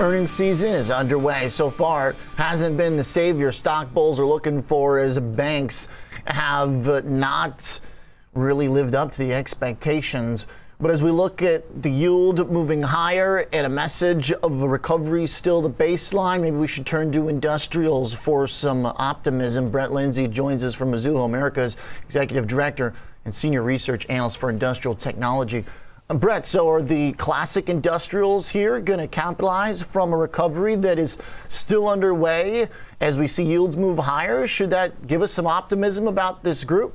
Earnings season is underway. So far, hasn't been the savior stock bulls are looking for as banks have not really lived up to the expectations. But as we look at the yield moving higher and a message of a recovery still the baseline, maybe we should turn to industrials for some optimism. Brett Linzey joins us from Mizuho, Americas executive director and senior research analyst for industrial technology. Brett, so are the classic industrials here going to capitalize from a recovery that is still underway as we see yields move higher? Should that give us some optimism about this group?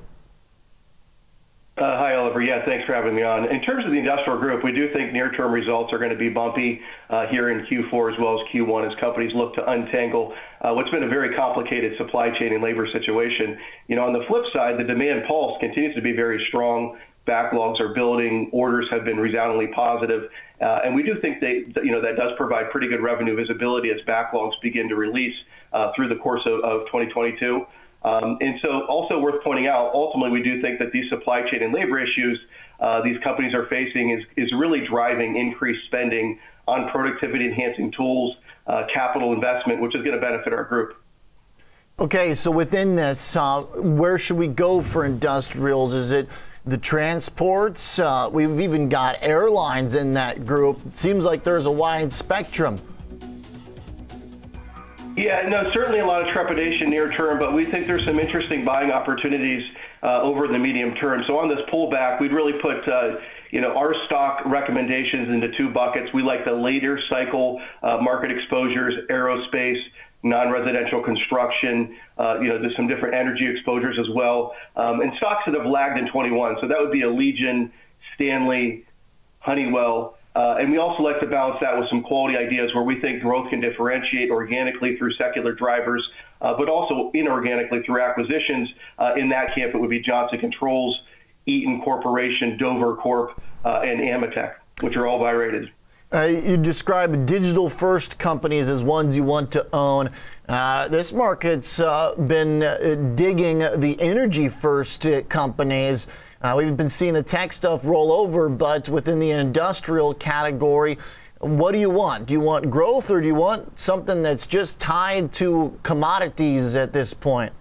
Uh, hi, Oliver. Yeah, thanks for having me on. In terms of the industrial group, we do think near-term results are going to be bumpy uh, here in Q4 as well as Q1 as companies look to untangle uh, what's been a very complicated supply chain and labor situation. You know, on the flip side, the demand pulse continues to be very strong backlogs are building, orders have been resoundingly positive, uh, and we do think they, you know, that does provide pretty good revenue visibility as backlogs begin to release uh, through the course of, of 2022. Um, and so, also worth pointing out, ultimately, we do think that these supply chain and labor issues uh, these companies are facing is, is really driving increased spending on productivity enhancing tools, uh, capital investment, which is going to benefit our group. Okay, so within this, uh, where should we go for industrials? Is it the transports. Uh, we've even got airlines in that group. Seems like there's a wide spectrum. Yeah, no, certainly a lot of trepidation near term, but we think there's some interesting buying opportunities uh, over the medium term. So on this pullback, we'd really put uh, you know our stock recommendations into two buckets. We like the later cycle uh, market exposures, aerospace, non-residential construction, uh, you know, there's some different energy exposures as well, um, and stocks that have lagged in 21. So that would be Allegion, Stanley, Honeywell, uh, and we also like to balance that with some quality ideas where we think growth can differentiate organically through secular drivers, uh, but also inorganically through acquisitions. Uh, in that camp, it would be Johnson Controls, Eaton Corporation, Dover Corp, uh, and AMETEK, which are all buy rated. Uh, you describe digital first companies as ones you want to own. Uh, this market's uh, been uh, digging the energy first companies. Uh, we've been seeing the tech stuff roll over, but within the industrial category, what do you want? Do you want growth or do you want something that's just tied to commodities at this point?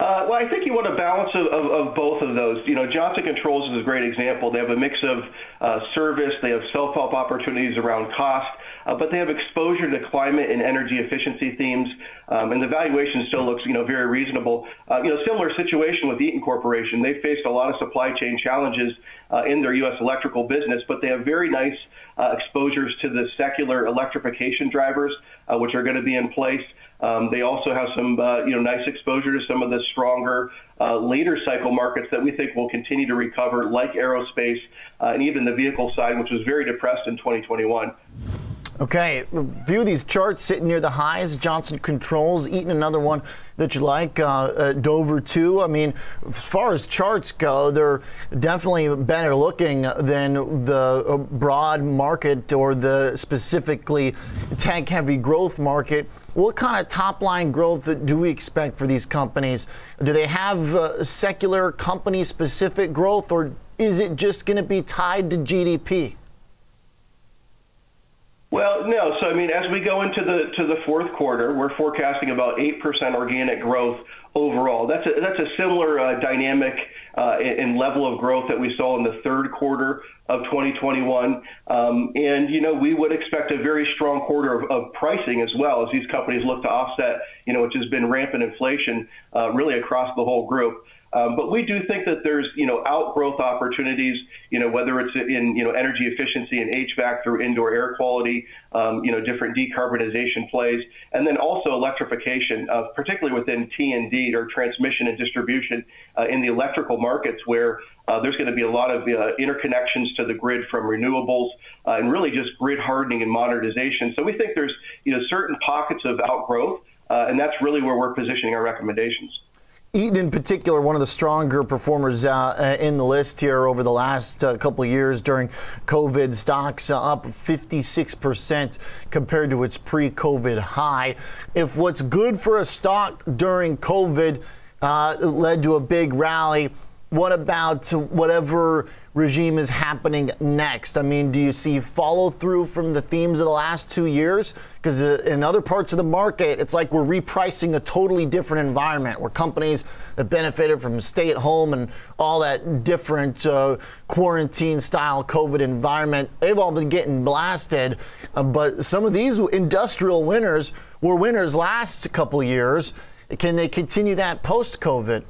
Uh, well, I think you want a balance of, of, of, both of those. You know, Johnson Controls is a great example. They have a mix of uh, service, they have self-help opportunities around cost, uh, but they have exposure to climate and energy efficiency themes, um, and the valuation still looks, you know, very reasonable. Uh, you know, similar situation with Eaton Corporation. They faced a lot of supply chain challenges uh, in their U.S. electrical business, but they have very nice uh, exposures to the secular electrification drivers, which are going to be in place. Um, they also have some, uh, you know, nice exposure to some of the stronger uh, later cycle markets that we think will continue to recover, like aerospace uh, and even the vehicle side, which was very depressed in 2021. Okay, view these charts sitting near the highs. Johnson Controls, Eaton another one that you like. Uh, uh, Dover too. I mean, as far as charts go, they're definitely better looking than the uh, broad market or the specifically tech-heavy growth market. What kind of top line growth do we expect for these companies? Do they have uh, secular company specific growth or is it just going to be tied to GDP? Well, no. So I mean, as we go into the to the fourth quarter, we're forecasting about eight percent organic growth overall. That's a that's a similar uh, dynamic uh, and level of growth that we saw in the third quarter of 2021. Um, and you know, we would expect a very strong quarter of, of, pricing as well as these companies look to offset, you know, which has been rampant inflation uh, really across the whole group. Um, but we do think that there's, you know, outgrowth opportunities, you know, whether it's in, you know, energy efficiency and HVAC through indoor air quality, um, you know, different decarbonization plays, and then also electrification, particularly within T&D or transmission and distribution uh, in the electrical markets where uh, there's going to be a lot of uh, interconnections to the grid from renewables uh, and really just grid hardening and modernization. So we think there's, you know, certain pockets of outgrowth, uh, and that's really where we're positioning our recommendations. Eaton, in particular, one of the stronger performers uh, uh, in the list here over the last uh, couple of years during COVID. Stocks uh, up 56% compared to its pre COVID high. If what's good for a stock during COVID uh, led to a big rally, what about whatever regime is happening next? I mean, do you see follow through from the themes of the last two years? Because uh, in other parts of the market, it's like we're repricing a totally different environment where companies that benefited from stay at home and all that different uh, quarantine style COVID environment, they've all been getting blasted. Uh, but some of these industrial winners were winners last couple years. Can they continue that post COVID?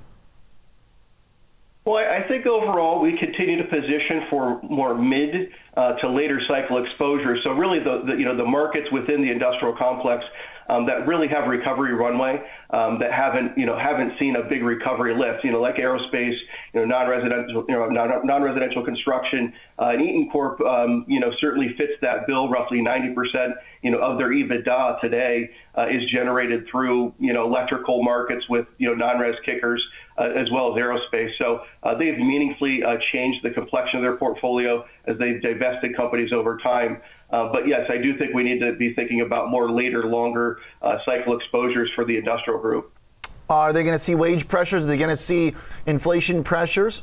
Well, I think overall we continue to position for more mid uh, to later cycle exposure. So really, the, the, you know the markets within the industrial complex um, that really have recovery runway um, that haven't you know haven't seen a big recovery lift. You know, like aerospace, you know, non-residential, you know, non-residential construction. Uh, and Eaton Corp, um, you know, certainly fits that bill. Roughly 90%, you know, of their EBITDA today uh, is generated through you know electrical markets with you know non-res kickers. Uh, as well as aerospace. So uh, they've meaningfully uh, changed the complexion of their portfolio as they've divested companies over time. Uh, but yes, I do think we need to be thinking about more later, longer uh, cycle exposures for the industrial group. Are they going to see wage pressures? Are they going to see inflation pressures?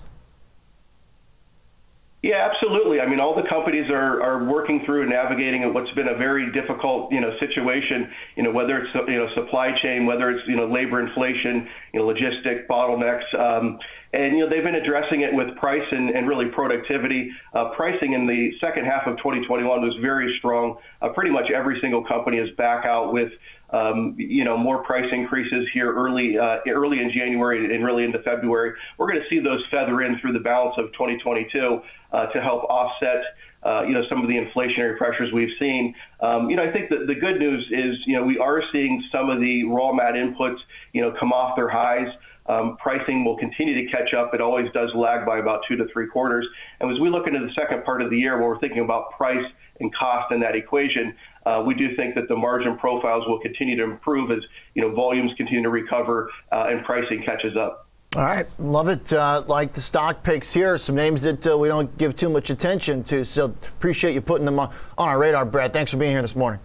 Yeah, absolutely. I mean, all the companies are, are working through and navigating what's been a very difficult, you know, situation. You know, whether it's you know supply chain, whether it's you know labor inflation, you know, logistic bottlenecks, um, and you know they've been addressing it with price and, and really productivity. Uh, pricing in the second half of 2021 was very strong. Uh, pretty much every single company is back out with um, you know, more price increases here early, uh, early in January and really into February. We're going to see those feather in through the balance of 2022 uh, to help offset. Uh, you know some of the inflationary pressures we've seen. Um, you know, I think that the good news is you know we are seeing some of the raw mat inputs you know come off their highs. Um, pricing will continue to catch up. It always does lag by about two to three quarters. And as we look into the second part of the year, where we're thinking about price and cost in that equation, uh, we do think that the margin profiles will continue to improve as you know volumes continue to recover uh, and pricing catches up. All right, love it. Uh, like the stock picks here, some names that uh, we don't give too much attention to. So appreciate you putting them on, on our radar, Brett. Thanks for being here this morning.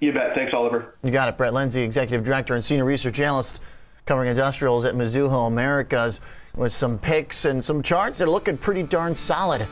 You bet. Thanks, Oliver. You got it, Brett Linzey, Executive Director and Senior Research Analyst covering industrials at Mizuho Americas with some picks and some charts that are looking pretty darn solid